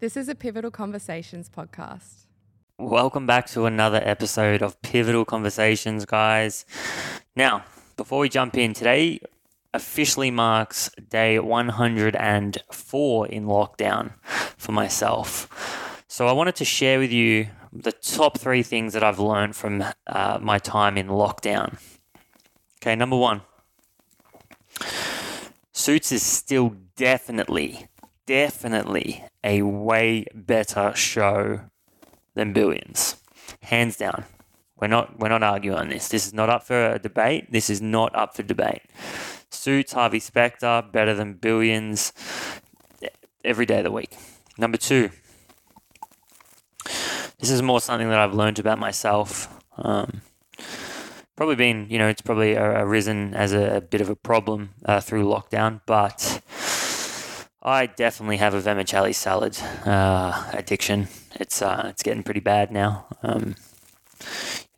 This is a Pivotal Conversations podcast. Welcome back to another episode of Pivotal Conversations, guys. Now, before we jump in, today officially marks day 104 in lockdown for myself. So, I wanted to share with you the top three things that I've learned from uh, my time in lockdown. Okay, number one Suits is still definitely, definitely a way better show than Billions. Hands down. We're not we're not arguing on this. This is not up for a debate. This is not up for debate. Suits Harvey Specter better than Billions every day of the week. Number two. This is more something that I've learned about myself. Um, probably been, you know, it's probably arisen as a, bit of a problem uh, through lockdown, but I definitely have a vermicelli salad uh, addiction. It's uh, it's getting pretty bad now. Um,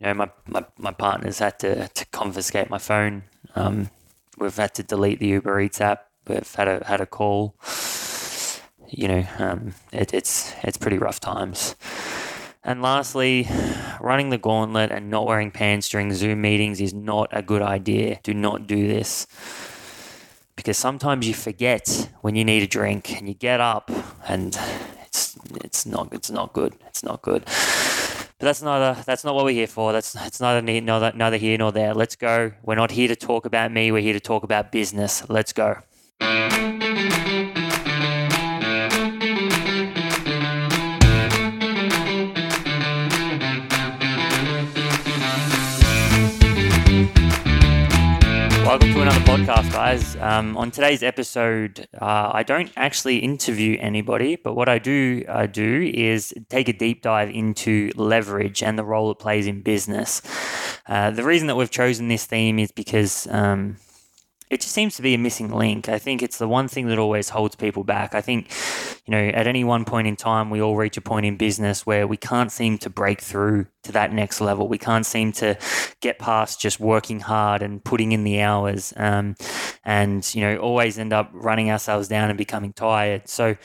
you know, my, my, my partner's had to, to confiscate my phone. Um, we've had to delete the Uber Eats app. We've had a had a call. You know, um, it, it's it's pretty rough times. And lastly, running the gauntlet and not wearing pants during Zoom meetings is not a good idea. Do not do this. Because sometimes you forget when you need a drink and you get up and it's it's not it's not good. It's not good. But that's not a, that's not what we're here for. That's it's neither neither neither here nor there. Let's go. We're not here to talk about me. We're here to talk about business. Let's go. Welcome to another podcast, guys. Um, on today's episode, uh, I don't actually interview anybody, but what I do uh, do is take a deep dive into leverage and the role it plays in business. Uh, the reason that we've chosen this theme is because um, it just seems to be a missing link. I think it's the one thing that always holds people back. I think, you know, at any one point in time, we all reach a point in business where we can't seem to break through to that next level. We can't seem to get past just working hard and putting in the hours, um, and you know, always end up running ourselves down and becoming tired. So,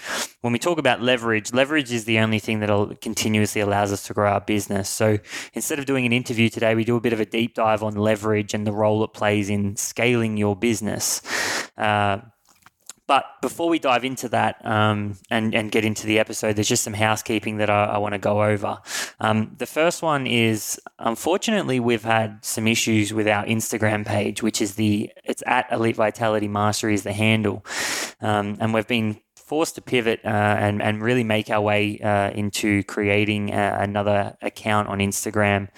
when we talk about leverage, leverage is the only thing that continuously allows us to grow our business. So, instead of doing an interview today, we do a bit of a deep dive on leverage and the role it plays in scaling your business. Uh, but before we dive into that um, and, and get into the episode, there's just some housekeeping that I, I want to go over. Um, the first one is unfortunately, we've had some issues with our Instagram page, which is the, it's at Elite Vitality Mastery is the handle. Um, and we've been forced to pivot uh, and, and really make our way uh, into creating a, another account on Instagram.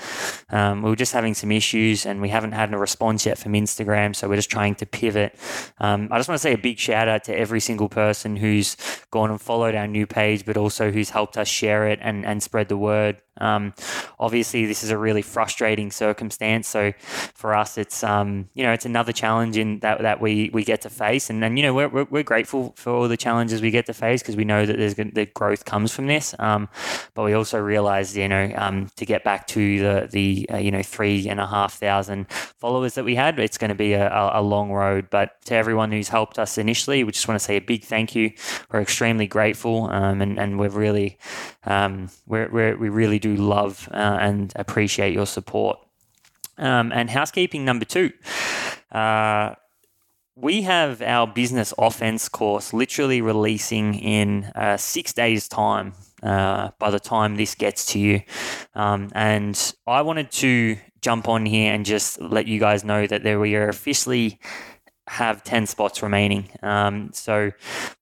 Um, we were just having some issues and we haven't had a response yet from Instagram, so we're just trying to pivot. Um, I just want to say a big shout out to every single person who's gone and followed our new page, but also who's helped us share it and, and spread the word. Um, obviously, this is a really frustrating circumstance. So for us, it's um, you know it's another challenge in that that we we get to face, and and you know we're we're, we're grateful for all the challenges we get to face because we know that there's the growth comes from this. Um, but we also realize you know um, to get back to the the uh, you know three and a half thousand followers that we had, it's going to be a, a long road. But to everyone who's helped us initially, we just want to say a big thank you. We're extremely grateful, um, and and we're really um, we're, we're we really do do love uh, and appreciate your support. Um, and housekeeping number two. Uh, we have our business offense course literally releasing in uh, six days' time uh, by the time this gets to you. Um, and I wanted to jump on here and just let you guys know that there we are officially have 10 spots remaining. Um, so,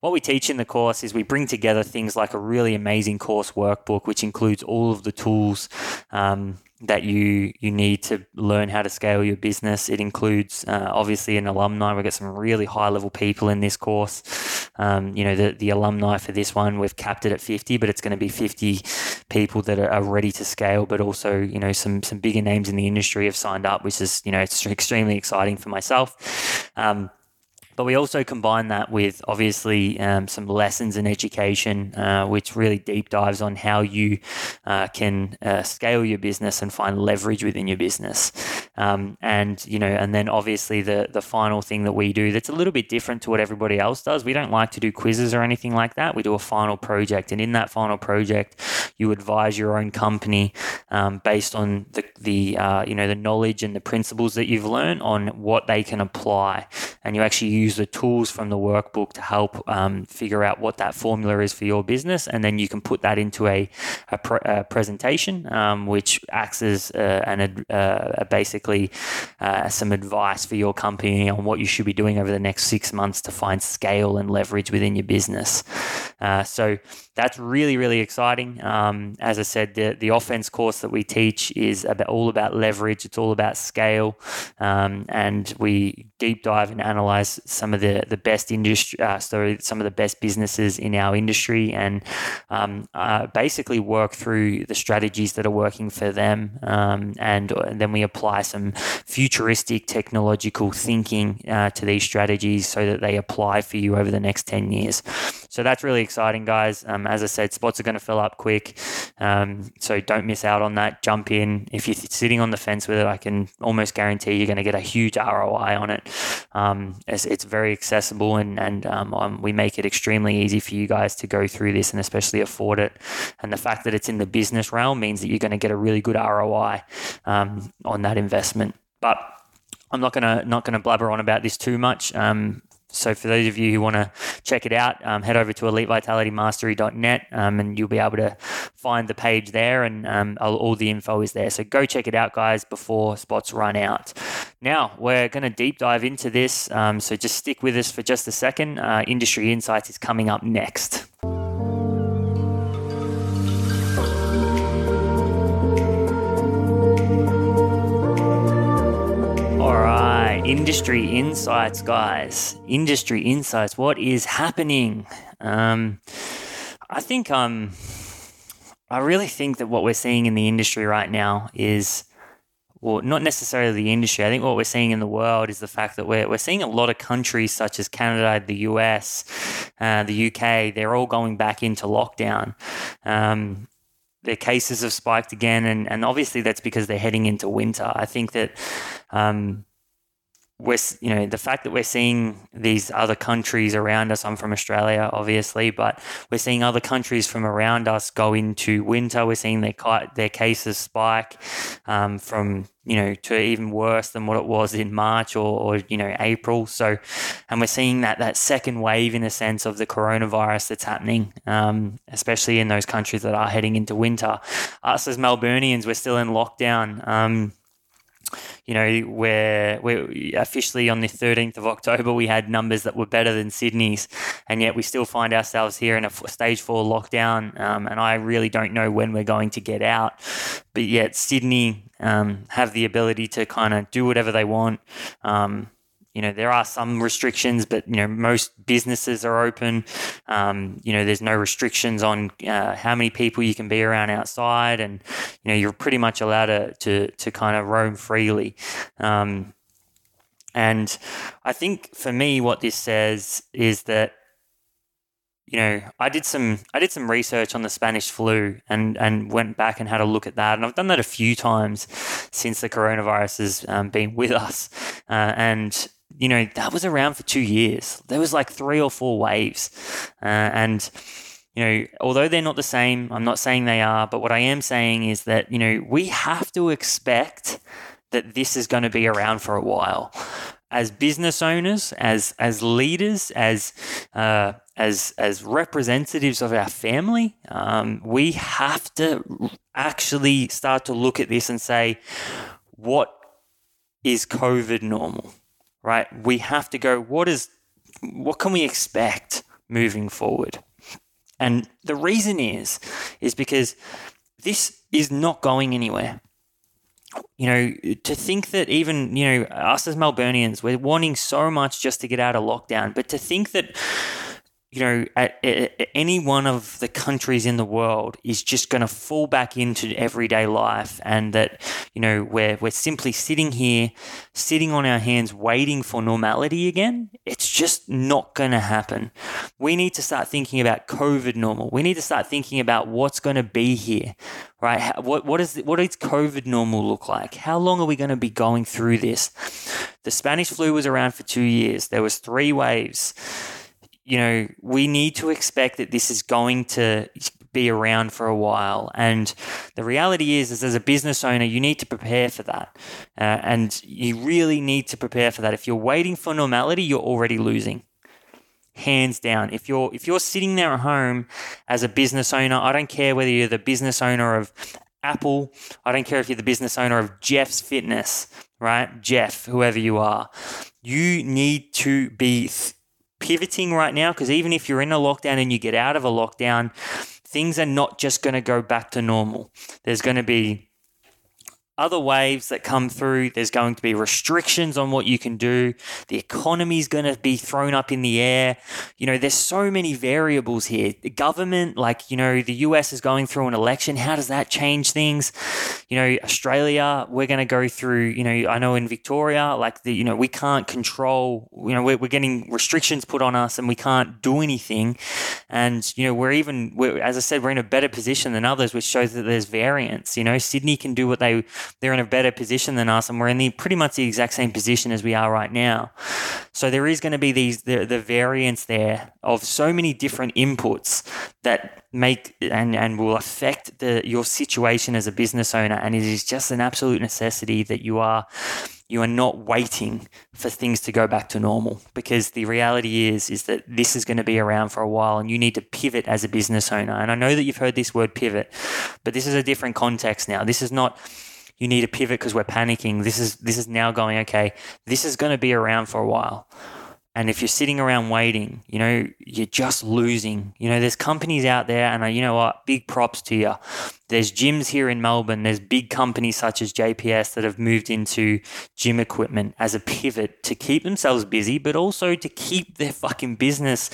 what we teach in the course is we bring together things like a really amazing course workbook, which includes all of the tools um, that you you need to learn how to scale your business. It includes uh, obviously an alumni. We've got some really high level people in this course. Um, you know, the, the alumni for this one, we've capped it at 50, but it's going to be 50 people that are, are, ready to scale, but also, you know, some, some bigger names in the industry have signed up, which is, you know, it's extremely exciting for myself. Um, but we also combine that with obviously um, some lessons in education, uh, which really deep dives on how you uh, can uh, scale your business and find leverage within your business. Um, and you know, and then obviously the the final thing that we do that's a little bit different to what everybody else does. We don't like to do quizzes or anything like that. We do a final project, and in that final project, you advise your own company um, based on the the uh, you know the knowledge and the principles that you've learned on what they can apply, and you actually use use the tools from the workbook to help um, figure out what that formula is for your business, and then you can put that into a, a, a presentation, um, which acts as uh, an uh, basically uh, some advice for your company on what you should be doing over the next six months to find scale and leverage within your business. Uh, so that's really, really exciting. Um, as I said, the, the offense course that we teach is about, all about leverage, it's all about scale. Um, and we deep dive and analyze some of the, the best industry, uh, so some of the best businesses in our industry and um, uh, basically work through the strategies that are working for them. Um, and, and, then we apply some futuristic technological thinking uh, to these strategies so that they apply for you over the next 10 years. So that's really exciting, guys. Um, as I said, spots are going to fill up quick. Um, so don't miss out on that. Jump in. If you're sitting on the fence with it, I can almost guarantee you're going to get a huge ROI on it. Um, it's, it's, very accessible and, and um, um, we make it extremely easy for you guys to go through this and especially afford it. And the fact that it's in the business realm means that you're going to get a really good ROI um, on that investment. But I'm not gonna not gonna blabber on about this too much. Um, so for those of you who want to check it out, um, head over to elitevitalitymastery.net um, and you'll be able to find the page there and um, all, the info is there. So go check it out, guys, before spots run out. Now we're going to deep dive into this. Um, so just stick with us for just a second. Uh, Industry Insights is coming up next. Industry insights, guys. Industry insights. What is happening? Um, I think um, I really think that what we're seeing in the industry right now is, well, not necessarily the industry. I think what we're seeing in the world is the fact that we're we're seeing a lot of countries such as Canada, the US, uh, the UK. They're all going back into lockdown. Um, their cases have spiked again, and, and obviously that's because they're heading into winter. I think that um, we're you know the fact that we're seeing these other countries around us i'm from australia obviously but we're seeing other countries from around us go into winter. We're seeing their their cases spike um, from you know to even worse than what it was in march or, or you know april. So and we're seeing that that second wave in a sense of the coronavirus that's happening um, especially in those countries that are heading into winter. Us as melburnians we're still in lockdown. Um, you know, we're, we're officially on the 13th of October, we had numbers that were better than Sydney's, and yet we still find ourselves here in a stage four lockdown. Um, and I really don't know when we're going to get out. But yet, Sydney um, have the ability to kind of do whatever they want. Um, you know there are some restrictions but you know most businesses are open. Um, you know there's no restrictions on uh, how many people you can be around outside and you know you're pretty much allowed to to, to kind of roam freely. Um, and i think for me what this says is that you know, I did some I did some research on the Spanish flu and and went back and had a look at that, and I've done that a few times since the coronavirus has um, been with us, uh, and you know, that was around for two years. There was like three or four waves. Uh, and, you know, although they're not the same, I'm not saying they are, but what I am saying is that, you know, we have to expect that this is going to be around for a while. As business owners, as as leaders, as uh, as as representatives of our family, um, we have to actually start to look at this and say, what is COVID normal? Right? We have to go, what is what can we expect moving forward? And the reason is is because this is not going anywhere. You know, to think that even, you know, us as Melburnians, we're wanting so much just to get out of lockdown, but to think that you know, at, at, any one of the countries in the world is just going to fall back into everyday life, and that you know we're we're simply sitting here, sitting on our hands, waiting for normality again. It's just not going to happen. We need to start thinking about COVID normal. We need to start thinking about what's going to be here, right? How, what what is what does COVID normal look like? How long are we going to be going through this? The Spanish flu was around for two years. There was three waves you know, we need to expect that this is going to be around for a while. And the reality is, is as a business owner, you need to prepare for that. Uh, and you really need to prepare for that. If you're waiting for normality, you're already losing. Hands down. If you're if you're sitting there at home as a business owner, I don't care whether you're the business owner of Apple, I don't care if you're the business owner of Jeff's Fitness, right? Jeff, whoever you are. You need to be th- pivoting right now because even if you're in a lockdown and you get out of a lockdown, things are not just going to go back to normal. There's going to be other waves that come through. There's going to be restrictions on what you can do. The economy is going to be thrown up in the air. You know, there's so many variables here. The government, like, you know, the US is going through an election. How does that change things? You know, Australia, we're going to go through, you know, I know in Victoria, like, the, you know, we can't control, you know, we're, we're getting restrictions put on us and we can't do anything. And, you know, we're even, we're, as I said, we're in a better position than others, which shows that there's variance. You know, Sydney can do what they, they're in a better position than us, and we're in the pretty much the exact same position as we are right now. So there is going to be these the, the variance there of so many different inputs that make and, and will affect the your situation as a business owner. And it is just an absolute necessity that you are you are not waiting for things to go back to normal because the reality is is that this is going to be around for a while and you need to pivot as a business owner and i know that you've heard this word pivot but this is a different context now this is not you need to pivot because we're panicking. This is this is now going okay. This is going to be around for a while. And if you're sitting around waiting, you know, you're just losing. You know, there's companies out there, and I, you know what? Big props to you. There's gyms here in Melbourne. There's big companies such as JPS that have moved into gym equipment as a pivot to keep themselves busy, but also to keep their fucking business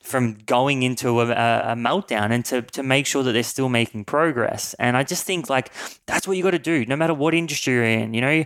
from going into a, a meltdown and to, to make sure that they're still making progress. And I just think like that's what you got to do, no matter what industry you're in. You know,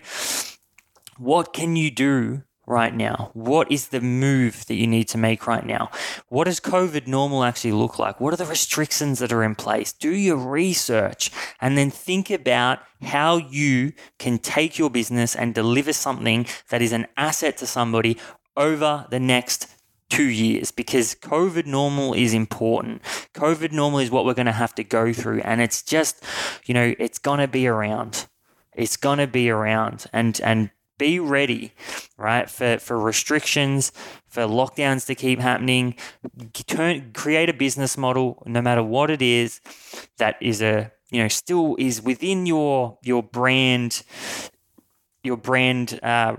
what can you do right now? What is the move that you need to make right now? What does COVID normal actually look like? What are the restrictions that are in place? Do your research and then think about how you can take your business and deliver something that is an asset to somebody over the next two years because COVID normal is important. COVID normal is what we're going to have to go through. And it's just, you know, it's going to be around. It's going to be around. And, and be ready, right, for, for restrictions, for lockdowns to keep happening. Turn, create a business model, no matter what it is, that is a you know still is within your your brand, your brand uh,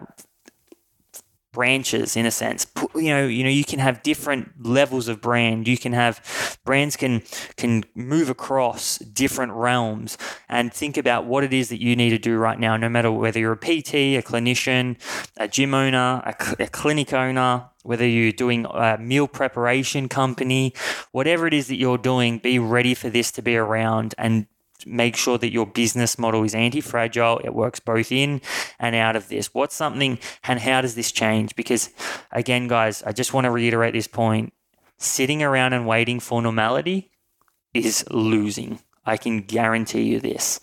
branches in a sense. You know, you know, you can have different levels of brand. You can have brands can can move across different realms and think about what it is that you need to do right now. No matter whether you're a PT, a clinician, a gym owner, a, a clinic owner, whether you're doing a meal preparation company, whatever it is that you're doing, be ready for this to be around and make sure that your business model is anti fragile. It works both in and out of this. What's something and how does this change? Because, again, guys, I just want to reiterate this point sitting around and waiting for normality is losing. I can guarantee you this.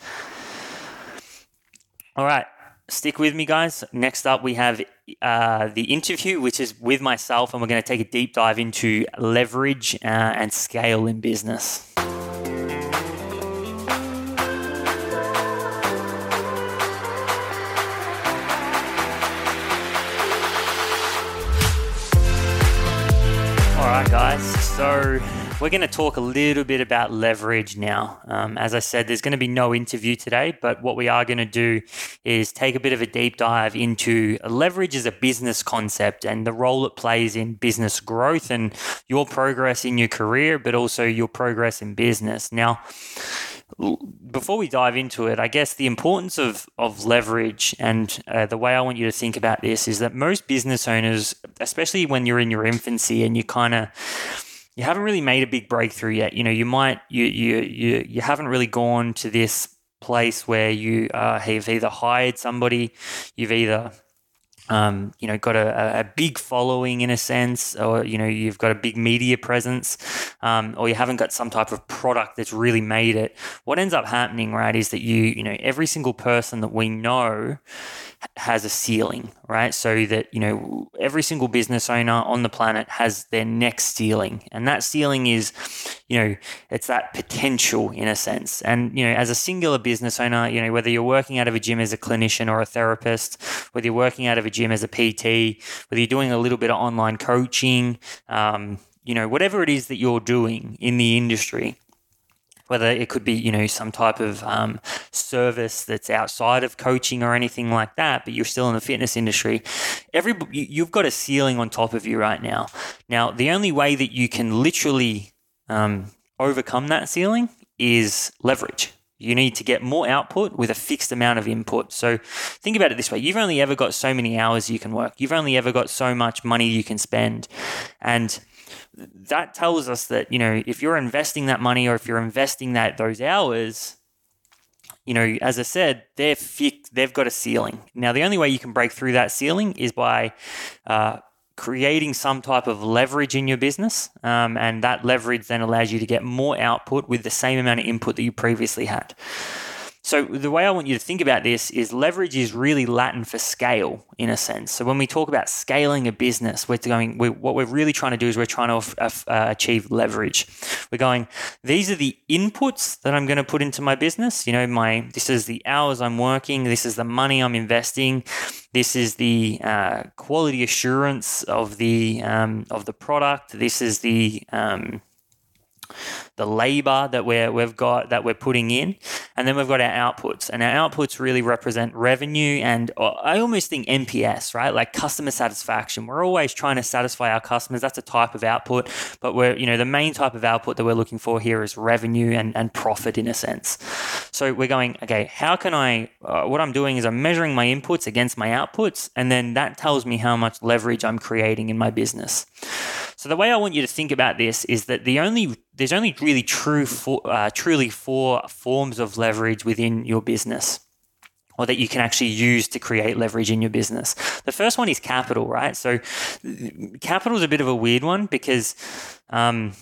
All right, stick with me, guys. Next up, we have uh, the interview, which is with myself, and we're going to take a deep dive into leverage uh, and scale in business. So we're going to talk a little bit about leverage now. Um, as I said, there's going to be no interview today, but what we are going to do is take a bit of a deep dive into leverage as a business concept and the role it plays in business growth and your progress in your career, but also your progress in business. Now, before we dive into it, I guess the importance of, of leverage and uh, the way I want you to think about this is that most business owners, especially when you're in your infancy and you kind of you haven't really made a big breakthrough yet. You know, you might you you you you haven't really gone to this place where you uh, have either hired somebody, you've either um, you know, got a, a, big following in a sense, or you know, you've got a big media presence, um, or you haven't got some type of product that's really made it. What ends up happening, right, is that you, you know, every single person that we know has a ceiling, right? So that, you know, every single business owner on the planet has their next ceiling. And that ceiling is, you know, it's that potential in a sense. And, you know, as a singular business owner, you know, whether you're working out of a gym as a clinician or a therapist, whether you're working out of a gym as a PT, whether you're doing a little bit of online coaching, um, you know, whatever it is that you're doing in the industry, whether it could be you know some type of um, service that's outside of coaching or anything like that but you're still in the fitness industry every you've got a ceiling on top of you right now. Now the only way that you can literally um, overcome that ceiling is leverage you need to get more output with a fixed amount of input. So think about it this way you've only ever got so many hours you can work, you've only ever got so much money you can spend. And that tells us that you know if you're investing that money or if you're investing that those hours you know as i said they're fixed they've got a ceiling now the only way you can break through that ceiling is by uh, creating some type of leverage in your business um, and that leverage then allows you to get more output with the same amount of input that you previously had so the way I want you to think about this is leverage is really Latin for scale in a sense. So when we talk about scaling a business, we're going. we what we're really trying to do is we're trying to uh, achieve leverage. We're going. These are the inputs that I'm going to put into my business. You know, my this is the hours I'm working. This is the money I'm investing. This is the uh, quality assurance of the um, of the product. This is the um, the labor that we're, we've got that we're putting in, and then we've got our outputs. And our outputs really represent revenue and uh, I almost think NPS, right? Like customer satisfaction. We're always trying to satisfy our customers. That's a type of output, but we're, you know, the main type of output that we're looking for here is revenue and, and profit in a sense. So we're going, okay, how can I, uh, what I'm doing is I'm measuring my inputs against my outputs, and then that tells me how much leverage I'm creating in my business. So the way I want you to think about this is that the only there's only really true for, uh, truly four forms of leverage within your business or that you can actually use to create leverage in your business. The first one is capital, right? So capital is a bit of a weird one because um,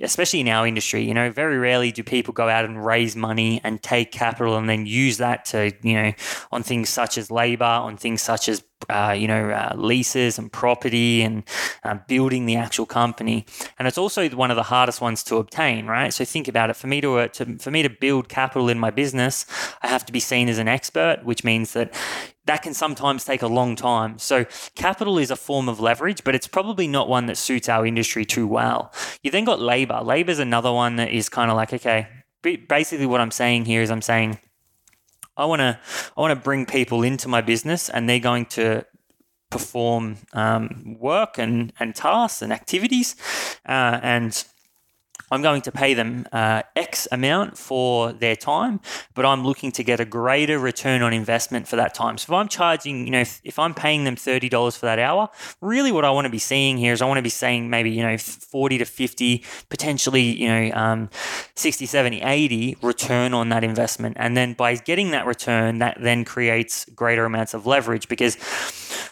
especially in our industry, you know, very rarely do people go out and raise money and take capital and then use that to, you know, on things such as labor, on things such as, uh, you know, uh, leases and property and uh, building the actual company. And it's also one of the hardest ones to obtain, right? So think about it. For me to, uh, to for me to build capital in my business, I have to be seen as an expert, which means that that can sometimes take a long time. So, capital is a form of leverage, but it's probably not one that suits our industry too well. You then got labor. Labor is another one that is kind of like, okay, basically what I'm saying here is I'm saying, I want to I want to bring people into my business and they're going to perform um, work and, and tasks and activities uh, and I'm going to pay them uh, X amount for their time, but I'm looking to get a greater return on investment for that time. So if I'm charging, you know, if, if I'm paying them $30 for that hour, really what I want to be seeing here is I want to be saying maybe, you know, 40 to 50, potentially, you know, um, 60, 70, 80 return on that investment. And then by getting that return, that then creates greater amounts of leverage because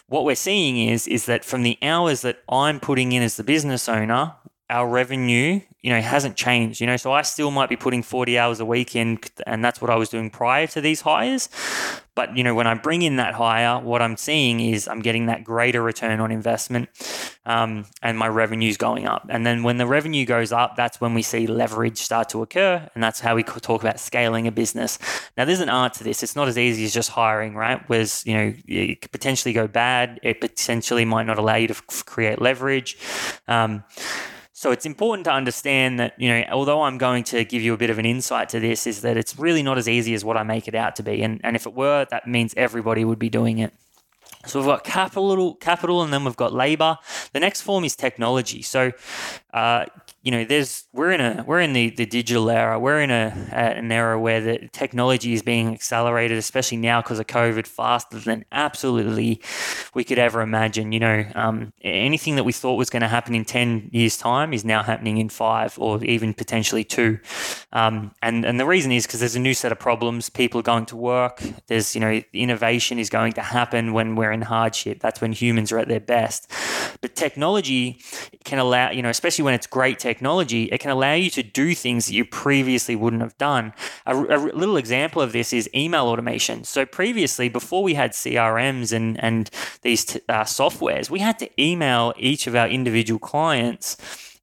what we're seeing is, is that from the hours that I'm putting in as the business owner, our revenue, you know, hasn't changed. You know, so I still might be putting 40 hours a week in, and that's what I was doing prior to these hires. But you know, when I bring in that hire, what I'm seeing is I'm getting that greater return on investment, um, and my revenue's going up. And then when the revenue goes up, that's when we see leverage start to occur, and that's how we talk about scaling a business. Now, there's an art to this. It's not as easy as just hiring, right? Whereas you know, it could potentially go bad. It potentially might not allow you to f- create leverage. Um, so it's important to understand that, you know, although I'm going to give you a bit of an insight to this, is that it's really not as easy as what I make it out to be. And, and if it were, that means everybody would be doing it. So we've got capital, capital, and then we've got labor. The next form is technology. So uh, you know, there's we're in a we're in the, the digital era. We're in a, an era where the technology is being accelerated, especially now because of COVID, faster than absolutely we could ever imagine. You know, um, anything that we thought was going to happen in ten years' time is now happening in five or even potentially two. Um, and and the reason is because there's a new set of problems. People are going to work. There's you know innovation is going to happen when we're in hardship. That's when humans are at their best. But technology can allow you know, especially when it's great technology technology, it can allow you to do things that you previously wouldn't have done. A, a little example of this is email automation. So previously, before we had CRMs and and these t- uh, softwares, we had to email each of our individual clients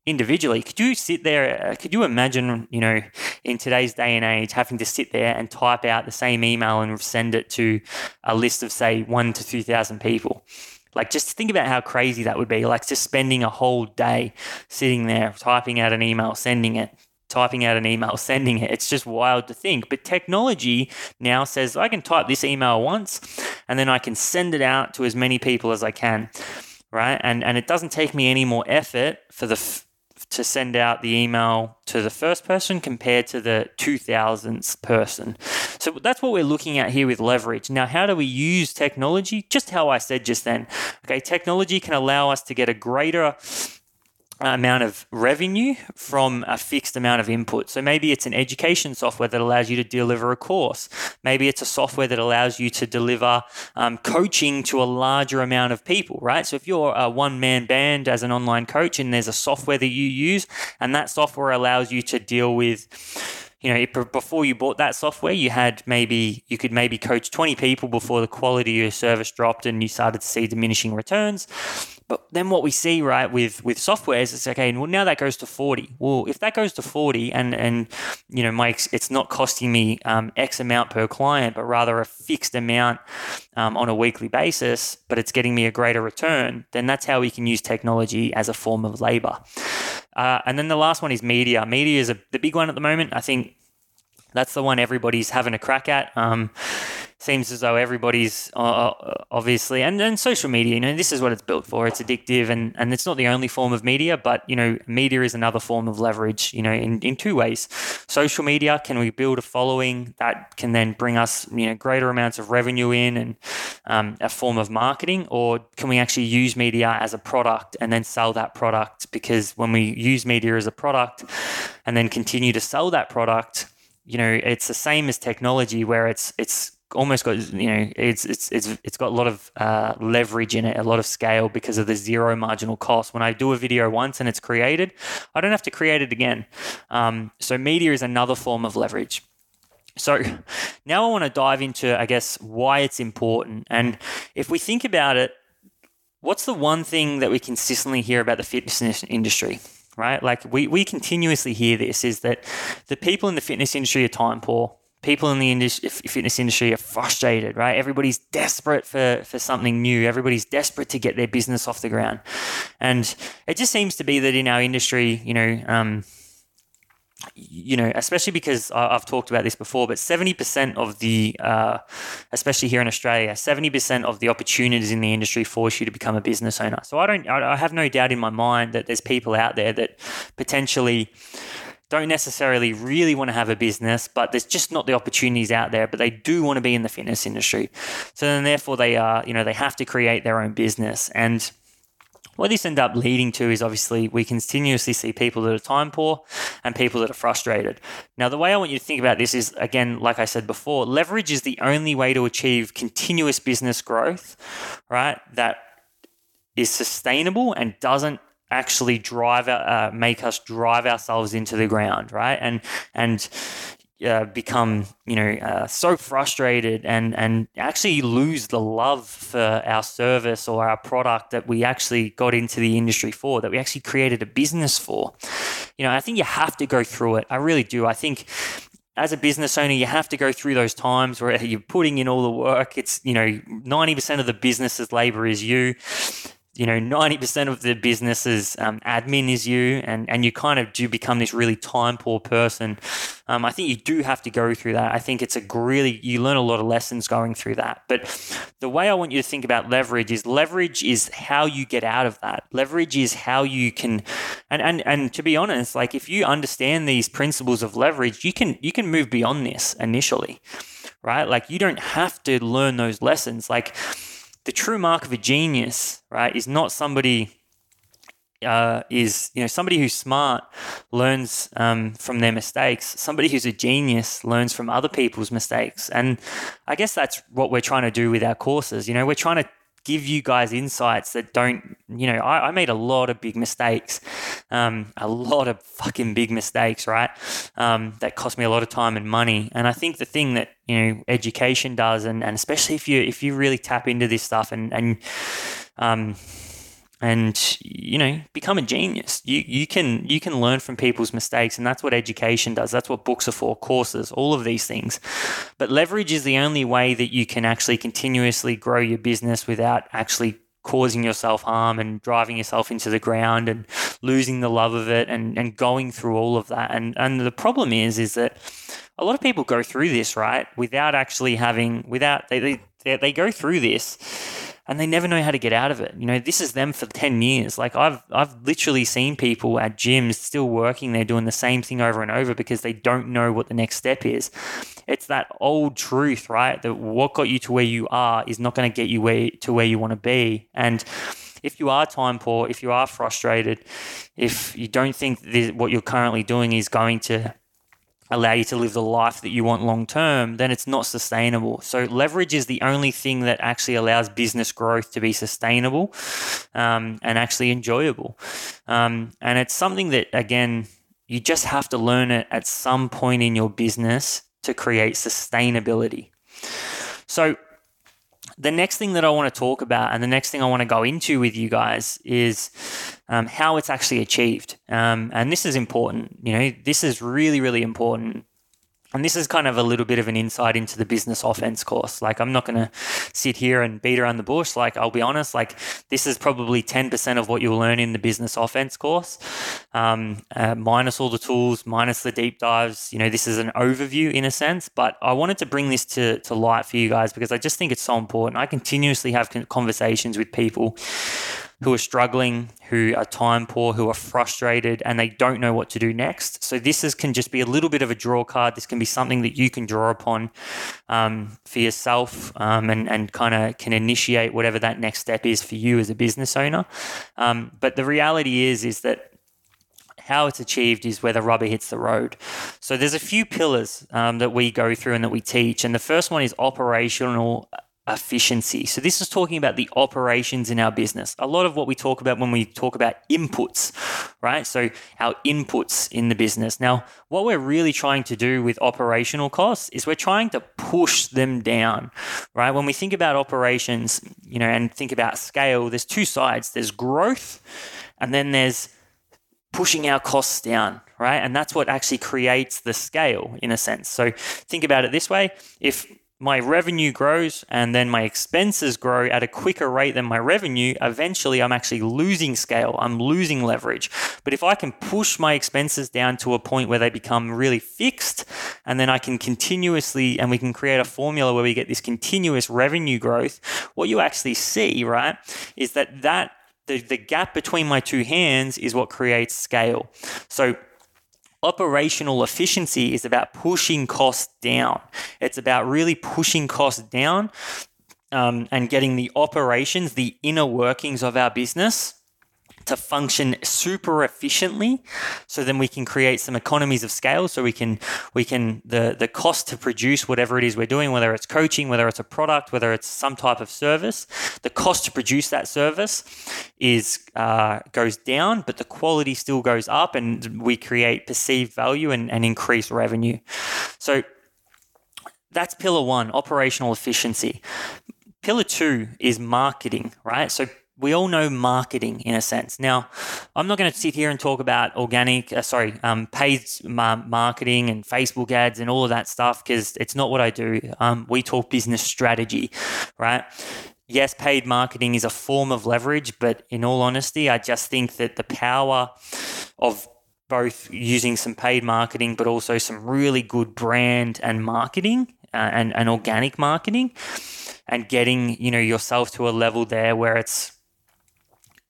individually. Could you sit there? Uh, could you imagine, you know, in today's day and age, having to sit there and type out the same email and send it to a list of, say, one to 2,000 people? Like, just think about how crazy that would be. Like, just spending a whole day sitting there, typing out an email, sending it, typing out an email, sending it. It's just wild to think. But technology now says I can type this email once and then I can send it out to as many people as I can. Right. And, and it doesn't take me any more effort for the to send out the email to the first person compared to the 2000th person. So that's what we're looking at here with leverage. Now, how do we use technology? Just how I said just then. Okay, technology can allow us to get a greater amount of revenue from a fixed amount of input. So maybe it's an education software that allows you to deliver a course. Maybe it's a software that allows you to deliver um, coaching to a larger amount of people, right? So if you're a one man band as an online coach and there's a software that you use, and that software allows you to deal with you know, before you bought that software, you had maybe you could maybe coach 20 people before the quality of your service dropped and you started to see diminishing returns. But then what we see, right, with with software is it's okay, well now that goes to 40. Well, if that goes to 40 and and you know, makes it's not costing me um, X amount per client, but rather a fixed amount um, on a weekly basis, but it's getting me a greater return, then that's how we can use technology as a form of labor. Uh, and then the last one is media. Media is a, the big one at the moment. I think that's the one everybody's having a crack at. Um, seems as though everybody's uh, uh, obviously and, and social media you know this is what it's built for. It's addictive and and it's not the only form of media but you know media is another form of leverage you know in, in two ways. Social media can we build a following that can then bring us you know greater amounts of revenue in and um, a form of marketing? Or can we actually use media as a product and then sell that product? Because when we use media as a product and then continue to sell that product you know it's the same as technology where it's it's almost got you know it's it's it's it's got a lot of uh, leverage in it, a lot of scale because of the zero marginal cost. When I do a video once and it's created, I don't have to create it again. Um, so media is another form of leverage. So now I want to dive into, I guess, why it's important. And if we think about it, what's the one thing that we consistently hear about the fitness industry? Right? Like we, we continuously hear this is that the people in the fitness industry are time poor people in the industry, fitness industry are frustrated, right? Everybody's desperate for, for something new. Everybody's desperate to get their business off the ground. And it just seems to be that in our industry, you know, um, you know, especially because I've talked about this before, but 70% of the, uh, especially here in Australia, 70% of the opportunities in the industry force you to become a business owner. So I don't, I have no doubt in my mind that there's people out there that potentially don't necessarily really want to have a business, but there's just not the opportunities out there, but they do want to be in the fitness industry. So then therefore they are, you know, they have to create their own business. And what this end up leading to is obviously we continuously see people that are time poor and people that are frustrated. Now, the way I want you to think about this is again, like I said before, leverage is the only way to achieve continuous business growth, right? That is sustainable and doesn't actually drive uh, make us drive ourselves into the ground right? And and uh, become you know uh, so frustrated and and actually lose the love for our service or our product that we actually got into the industry for that we actually created a business for. You know i think you have to go through it. I really do. I think as a business owner, you have to go through those times where you're putting in all the work. It's, you know, 90% of the business's labor is you you know, 90% of the business's um, admin is you, and, and you kind of do become this really time poor person. Um, I think you do have to go through that. I think it's a really, you learn a lot of lessons going through that. But the way I want you to think about leverage is leverage is how you get out of that. Leverage is how you can, and, and, and to be honest, like if you understand these principles of leverage, you can, you can move beyond this initially, right? Like you don't have to learn those lessons. Like, the true mark of a genius, right, is not somebody uh, is you know somebody who's smart learns um, from their mistakes. Somebody who's a genius learns from other people's mistakes, and I guess that's what we're trying to do with our courses. You know, we're trying to give you guys insights that don't, you know, I, I made a lot of big mistakes, um, a lot of fucking big mistakes, right? Um, that cost me a lot of time and money. And I think the thing that, you know, education does, and, and especially if you, if you really tap into this stuff and, and, um, and you know become a genius. You you can you can learn from people's mistakes and that's what education does. That's what books are for courses all of these things. But leverage is the only way that you can actually continuously grow your business without actually causing yourself harm and driving yourself into the ground and losing the love of it and, and going through all of that. And and the problem is is that a lot of people go through this right without actually having without they they, they go through this and they never know how to get out of it. You know, this is them for 10 years. Like I've I've literally seen people at gyms still working they're doing the same thing over and over because they don't know what the next step is. It's that old truth, right? That what got you to where you are is not going to get you where to where you want to be. And if you are time poor, if you are frustrated, if you don't think what you're currently doing is going to allow you to live the life that you want long term, then it's not sustainable. So, leverage is the only thing that actually allows business growth to be sustainable um, and actually enjoyable. Um, and it's something that, again, you just have to learn it at some point in your business to create sustainability. So, the next thing that I want to talk about and the next thing I want to go into with you guys is um, how it's actually achieved. Um, and this is important. You know, this is really, really important and this is kind of a little bit of an insight into the business offense course. Like, I'm not going to sit here and beat around the bush. Like, I'll be honest, like, this is probably 10% of what you'll learn in the business offense course, um, uh, minus all the tools, minus the deep dives. You know, this is an overview in a sense, but I wanted to bring this to, to light for you guys because I just think it's so important. I continuously have conversations with people who are struggling, who are time poor, who are frustrated, and they don't know what to do next. So this is, can just be a little bit of a draw card. This can be something that you can draw upon um, for yourself um, and, and kind of can initiate whatever that next step is for you as a business owner. Um, but the reality is, is that how it's achieved is where the rubber hits the road. So there's a few pillars um, that we go through and that we teach, and the first one is operational efficiency. So, this is talking about the operations in our business. A lot of what we talk about when we talk about inputs, right? So, our inputs in the business. Now, what we're really trying to do with operational costs is we're trying to push them down, right? When we think about operations, you know, and think about scale, there's two sides there's growth, and then there's pushing our costs down, right? And that's what actually creates the scale in a sense. So, think about it this way if my revenue grows and then my expenses grow at a quicker rate than my revenue, eventually I'm actually losing scale. I'm losing leverage. But if I can push my expenses down to a point where they become really fixed, and then I can continuously, and we can create a formula where we get this continuous revenue growth, what you actually see, right, is that that the, the gap between my two hands is what creates scale. So operational efficiency is about pushing costs down. It's about really pushing costs down um, and getting the operations, the inner workings of our business to function super efficiently so then we can create some economies of scale so we can we can the the cost to produce whatever it is we're doing whether it's coaching whether it's a product whether it's some type of service the cost to produce that service is uh, goes down but the quality still goes up and we create perceived value and, and increase revenue. So that's pillar one operational efficiency. Pillar two is marketing right? So we all know marketing in a sense. Now, I'm not going to sit here and talk about organic, uh, sorry, um, paid marketing and Facebook ads and all of that stuff because it's not what I do. Um, we talk business strategy, right? yes, paid marketing is a form of leverage, but in all honesty, I just think that the power of both using some paid marketing, but also some really good brand and marketing uh, and, and organic marketing and getting, you know, yourself to a level there where it's,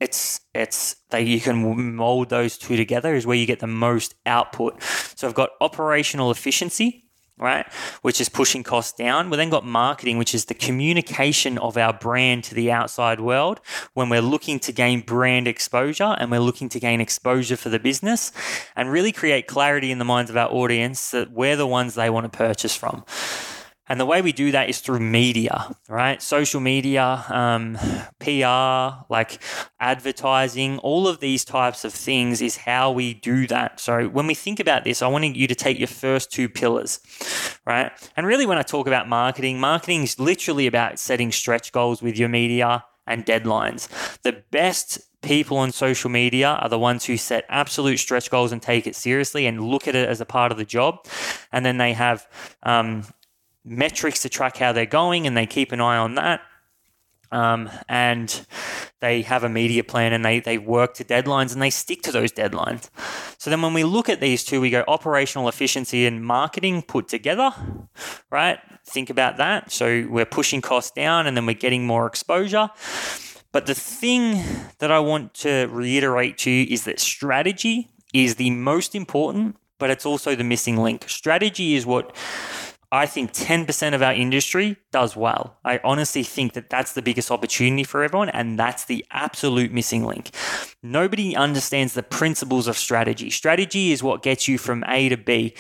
it's it's that you can mold those two together is where you get the most output. So I've got operational efficiency, right? Which is pushing costs down. We then got marketing, which is the communication of our brand to the outside world when we're looking to gain brand exposure and we're looking to gain exposure for the business and really create clarity in the minds of our audience that we're the ones they want to purchase from. And the way we do that is through media, right? Social media, um, PR, like advertising, all of these types of things is how we do that. So when we think about this, I want you to take your first two pillars, right? And really, when I talk about marketing, marketing is literally about setting stretch goals with your media and deadlines. The best people on social media are the ones who set absolute stretch goals and take it seriously and look at it as a part of the job. And then they have um, metrics to track how they're going and they keep an eye on that. Um, and they have a media plan and they, they work to deadlines and they stick to those deadlines. So then when we look at these two, we go operational efficiency and marketing put together, right? Think about that. So we're pushing costs down and then we're getting more exposure. But the thing that I want to reiterate to you is that strategy is the most important, but it's also the missing link. Strategy is what I think 10% of our industry does well. I honestly think that that's the biggest opportunity for everyone, and that's the absolute missing link. Nobody understands the principles of strategy. Strategy is what gets you from A to B.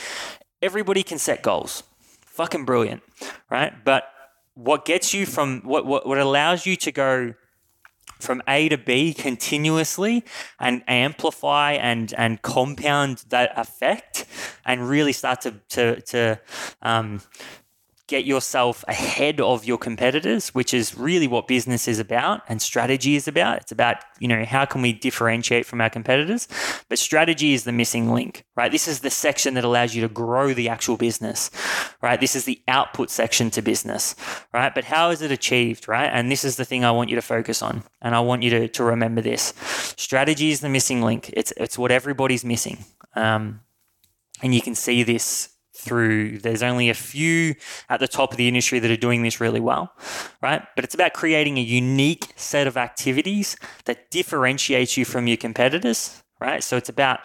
Everybody can set goals. Fucking brilliant, right? But what gets you from what, what, what allows you to go from A to B continuously and amplify and and compound that effect and really start to to to um, get yourself ahead of your competitors, which is really what business is about and strategy is about. It's about, you know, how can we differentiate from our competitors? But strategy is the missing link, right? This is the section that allows you to grow the actual business, right? This is the output section to business, right? But how is it achieved, right? And this is the thing I want you to focus on. And I want you to, to remember this. Strategy is the missing link. It's, it's what everybody's missing. Um, and you can see this through. There's only a few at the top of the industry that are doing this really well, right? But it's about creating a unique set of activities that differentiates you from your competitors, right? So it's about,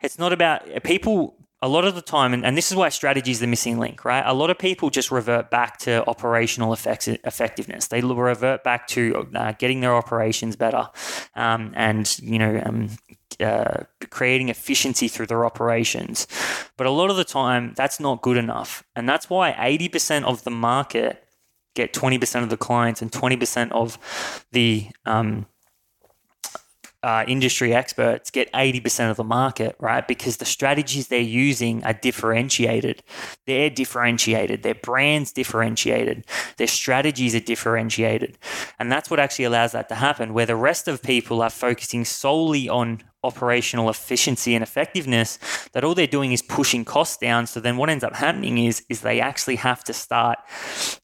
it's not about people. A lot of the time, and, and this is why strategy is the missing link, right? A lot of people just revert back to operational effects, effectiveness. They revert back to uh, getting their operations better, um, and you know, um, uh, creating efficiency through their operations. But a lot of the time, that's not good enough. And that's why 80% of the market get 20% of the clients and 20% of the um, uh, industry experts get 80% of the market, right? Because the strategies they're using are differentiated. They're differentiated. Their brand's differentiated. Their strategies are differentiated. And that's what actually allows that to happen, where the rest of people are focusing solely on operational efficiency and effectiveness that all they're doing is pushing costs down. So then what ends up happening is is they actually have to start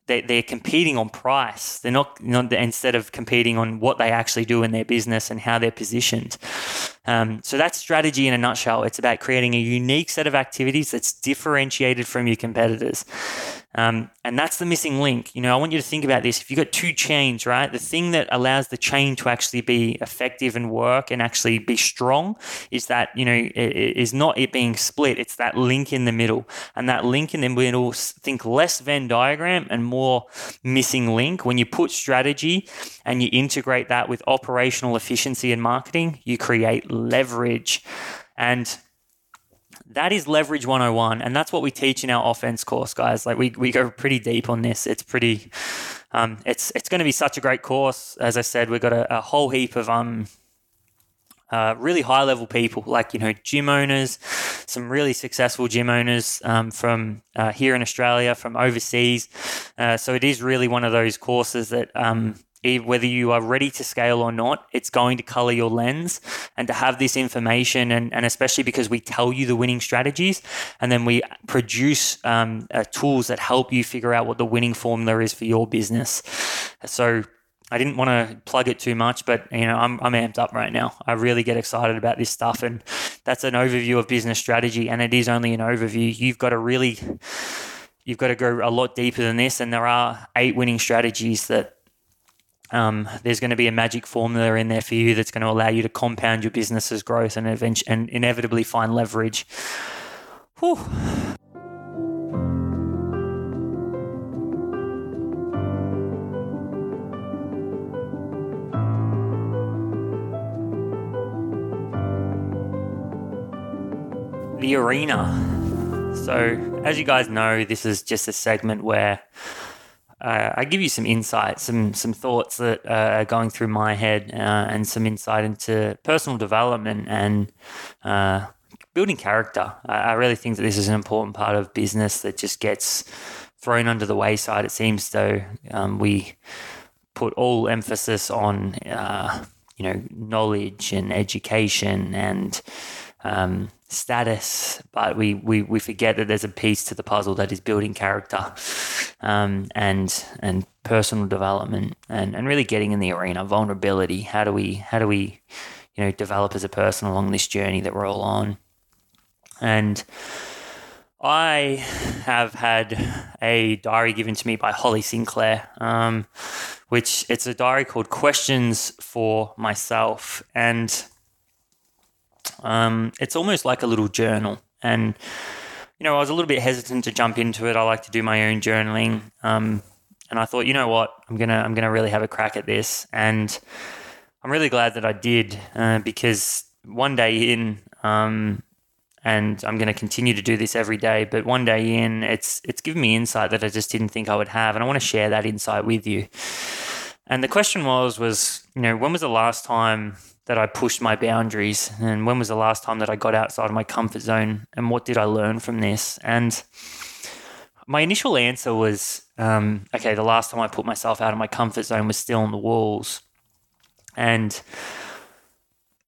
they, they're competing on price they're not, not instead of competing on what they actually do in their business and how they're positioned um, so that's strategy in a nutshell it's about creating a unique set of activities that's differentiated from your competitors um, and that's the missing link. You know, I want you to think about this. If you've got two chains, right, the thing that allows the chain to actually be effective and work and actually be strong is that, you know, it, it is not it being split. It's that link in the middle. And that link in the middle, think less Venn diagram and more missing link. When you put strategy and you integrate that with operational efficiency and marketing, you create leverage. And that is leverage 101 and that's what we teach in our offense course guys like we, we go pretty deep on this it's pretty um, it's it's going to be such a great course as i said we've got a, a whole heap of um uh, really high level people like you know gym owners some really successful gym owners um, from uh, here in australia from overseas uh, so it is really one of those courses that um, whether you are ready to scale or not, it's going to color your lens. And to have this information, and, and especially because we tell you the winning strategies, and then we produce um, uh, tools that help you figure out what the winning formula is for your business. So, I didn't want to plug it too much, but you know, I'm, I'm amped up right now. I really get excited about this stuff, and that's an overview of business strategy, and it is only an overview. You've got to really, you've got to go a lot deeper than this, and there are eight winning strategies that um, there's going to be a magic formula in there for you that's going to allow you to compound your business's growth and, event- and inevitably find leverage. Whew. The arena. So, as you guys know, this is just a segment where uh, I give you some insight, some some thoughts that are going through my head, uh, and some insight into personal development and uh, building character. I, I, really think that this is an important part of business that just gets thrown under the wayside. It seems though um, we put all emphasis on uh, you know knowledge and education and um, status, but we, we, we forget that there's a piece to the puzzle that is building character um, and and personal development and, and really getting in the arena, vulnerability. How do we how do we you know develop as a person along this journey that we're all on? And I have had a diary given to me by Holly Sinclair, um, which it's a diary called Questions for Myself, and um, it's almost like a little journal. And, you know, I was a little bit hesitant to jump into it. I like to do my own journaling. Um, and I thought, you know what, I'm gonna I'm gonna really have a crack at this, and I'm really glad that I did uh, because one day in, um, and I'm going to continue to do this every day. But one day in, it's it's given me insight that I just didn't think I would have, and I want to share that insight with you. And the question was was you know when was the last time that I pushed my boundaries and when was the last time that I got outside of my comfort zone and what did I learn from this? And my initial answer was um, okay, the last time I put myself out of my comfort zone was still on the walls. And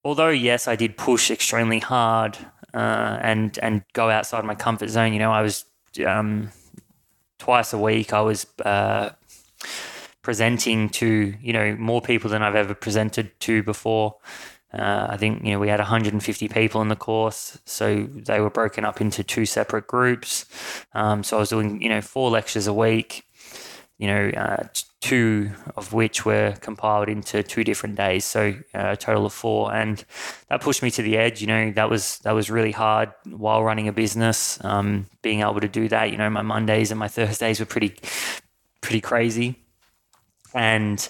although, yes, I did push extremely hard uh, and, and go outside of my comfort zone, you know, I was um, twice a week, I was. Uh, presenting to you know more people than I've ever presented to before. Uh, I think you know we had 150 people in the course, so they were broken up into two separate groups. Um, so I was doing you know four lectures a week. You know, uh, two of which were compiled into two different days, so uh, a total of four, and that pushed me to the edge. You know, that was that was really hard while running a business. Um, being able to do that, you know, my Mondays and my Thursdays were pretty pretty crazy and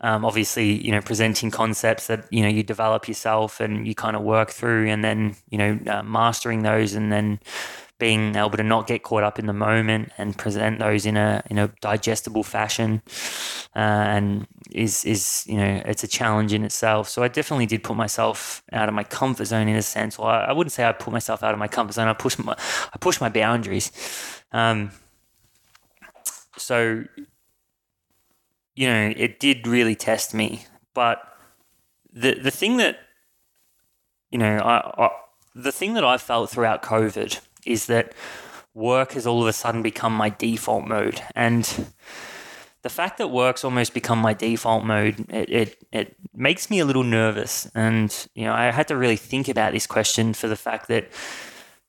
um, obviously you know presenting concepts that you know you develop yourself and you kind of work through and then you know uh, mastering those and then being able to not get caught up in the moment and present those in a in a digestible fashion uh, and is is you know it's a challenge in itself. So I definitely did put myself out of my comfort zone in a sense. Well I, I wouldn't say I put myself out of my comfort zone. I pushed my I pushed my boundaries. Um, so you know, it did really test me. But the the thing that you know, I, I the thing that I felt throughout COVID is that work has all of a sudden become my default mode, and the fact that work's almost become my default mode, it, it, it makes me a little nervous. And, you know, I had to really think about this question for the fact that,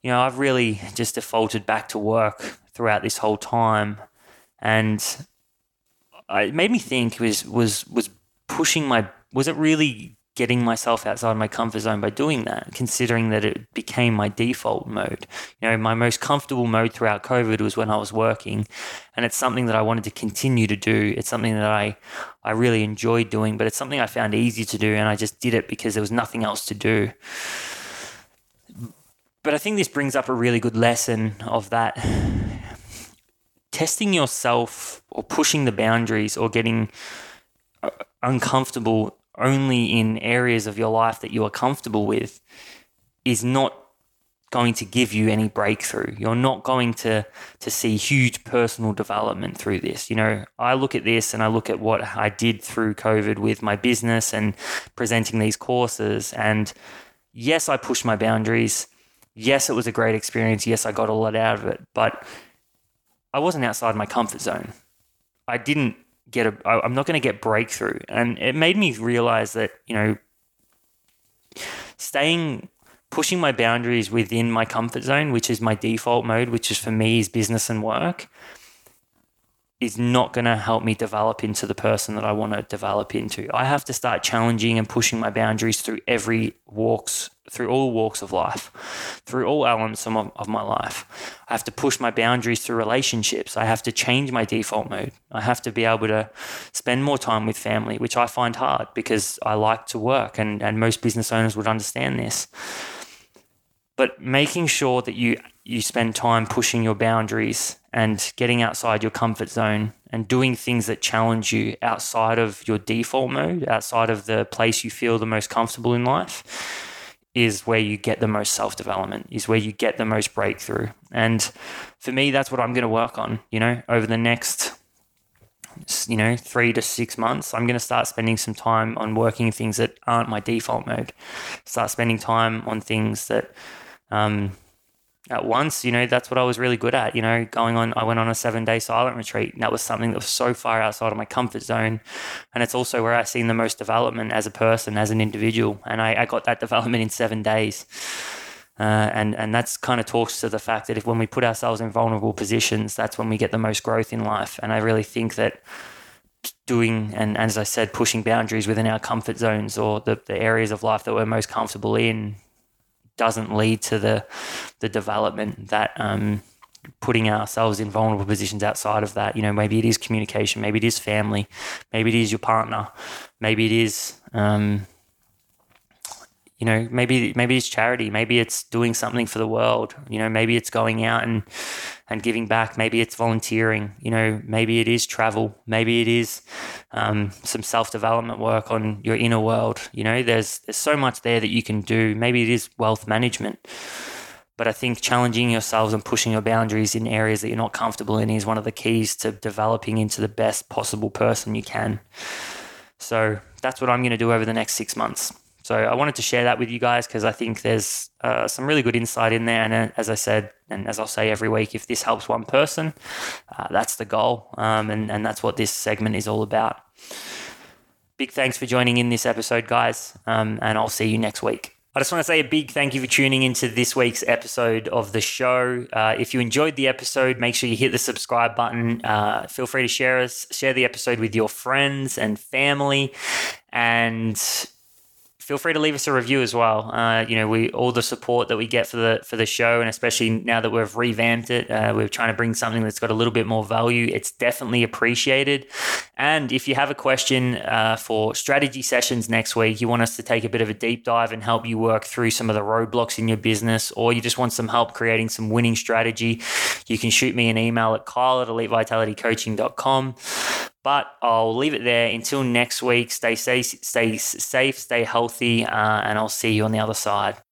you know, I've really just defaulted back to work throughout this whole time. And it made me think was was was pushing my was it really getting myself outside my comfort zone by doing that, considering that it became my default mode. You know, my most comfortable mode throughout COVID was when I was working, and it's something that I wanted to continue to do. It's something that I, I really enjoyed doing, but it's something I found easy to do, and I just did it because there was nothing else to do. But I think this brings up a really good lesson of that testing yourself or pushing the boundaries or getting uh, uncomfortable only in areas of your life that you are comfortable with is not going to give you any breakthrough. You're not going to to see huge personal development through this. You know, I look at this and I look at what I did through COVID with my business and presenting these courses and yes, I pushed my boundaries. Yes, it was a great experience. Yes, I got a lot out of it, but I wasn't outside my comfort zone. I didn't get a I'm not going to get breakthrough. And it made me realize that, you know, staying pushing my boundaries within my comfort zone, which is my default mode, which is for me is business and work, is not going to help me develop into the person that I want to develop into. I have to start challenging and pushing my boundaries through every walks, through all walks of life, through all elements of, my life. I have to push my boundaries through relationships. I have to change my default mode. I have to be able to spend more time with family, which I find hard because I like to work and, and most business owners would understand this but making sure that you you spend time pushing your boundaries and getting outside your comfort zone and doing things that challenge you outside of your default mode, outside of the place you feel the most comfortable in life, is where you get the most self development, is where you get the most breakthrough. And for me, that's what I'm going to work on, you know, over the next you know, three to six months, I'm going to start spending some time on working things that aren't my default mode. Start spending time on things that um, at once, you know, that's what I was really good at. You know, going on, I went on a seven day silent retreat. And that was something that was so far outside of my comfort zone. And it's also where I've seen the most development as a person, as an individual. And I, I got that development in seven days. Uh, and and that's kind of talks to the fact that if when we put ourselves in vulnerable positions, that's when we get the most growth in life. And I really think that doing and as I said, pushing boundaries within our comfort zones or the, the areas of life that we're most comfortable in doesn't lead to the the development that um, putting ourselves in vulnerable positions outside of that. You know, maybe it is communication, maybe it is family, maybe it is your partner, maybe it is um, you know maybe maybe it's charity maybe it's doing something for the world you know maybe it's going out and and giving back maybe it's volunteering you know maybe it is travel maybe it is um, some self-development work on your inner world you know there's there's so much there that you can do maybe it is wealth management but I think challenging yourselves and pushing your boundaries in areas that you're not comfortable in is one of the keys to developing into the best possible person you can. So that's what I'm going to do over the next six months. So I wanted to share that with you guys because I think there's uh, some really good insight in there. And uh, as I said, and as I'll say every week, if this helps one person, uh, that's the goal. Um, and, and that's what this segment is all about. Big thanks for joining in this episode, guys. Um, and I'll see you next week. I just want to say a big thank you for tuning into this week's episode of the show. Uh, if you enjoyed the episode, make sure you hit the subscribe button. Uh, feel free to share us, share the episode with your friends and family, and feel free to leave us a review as well. Uh, you know, we all the support that we get for the for the show, and especially now that we've revamped it, uh, we're trying to bring something that's got a little bit more value. It's definitely appreciated. And if you have a question uh, for strategy sessions next week, you want us to take a bit of a deep dive and help you work through some of the roadblocks in your business, or you just want some help creating some winning strategy, you can shoot me an email at kyle at elitevitalitycoaching.com. But I'll leave it there until next week. Stay safe, stay safe, stay healthy, uh, and I'll see you on the other side.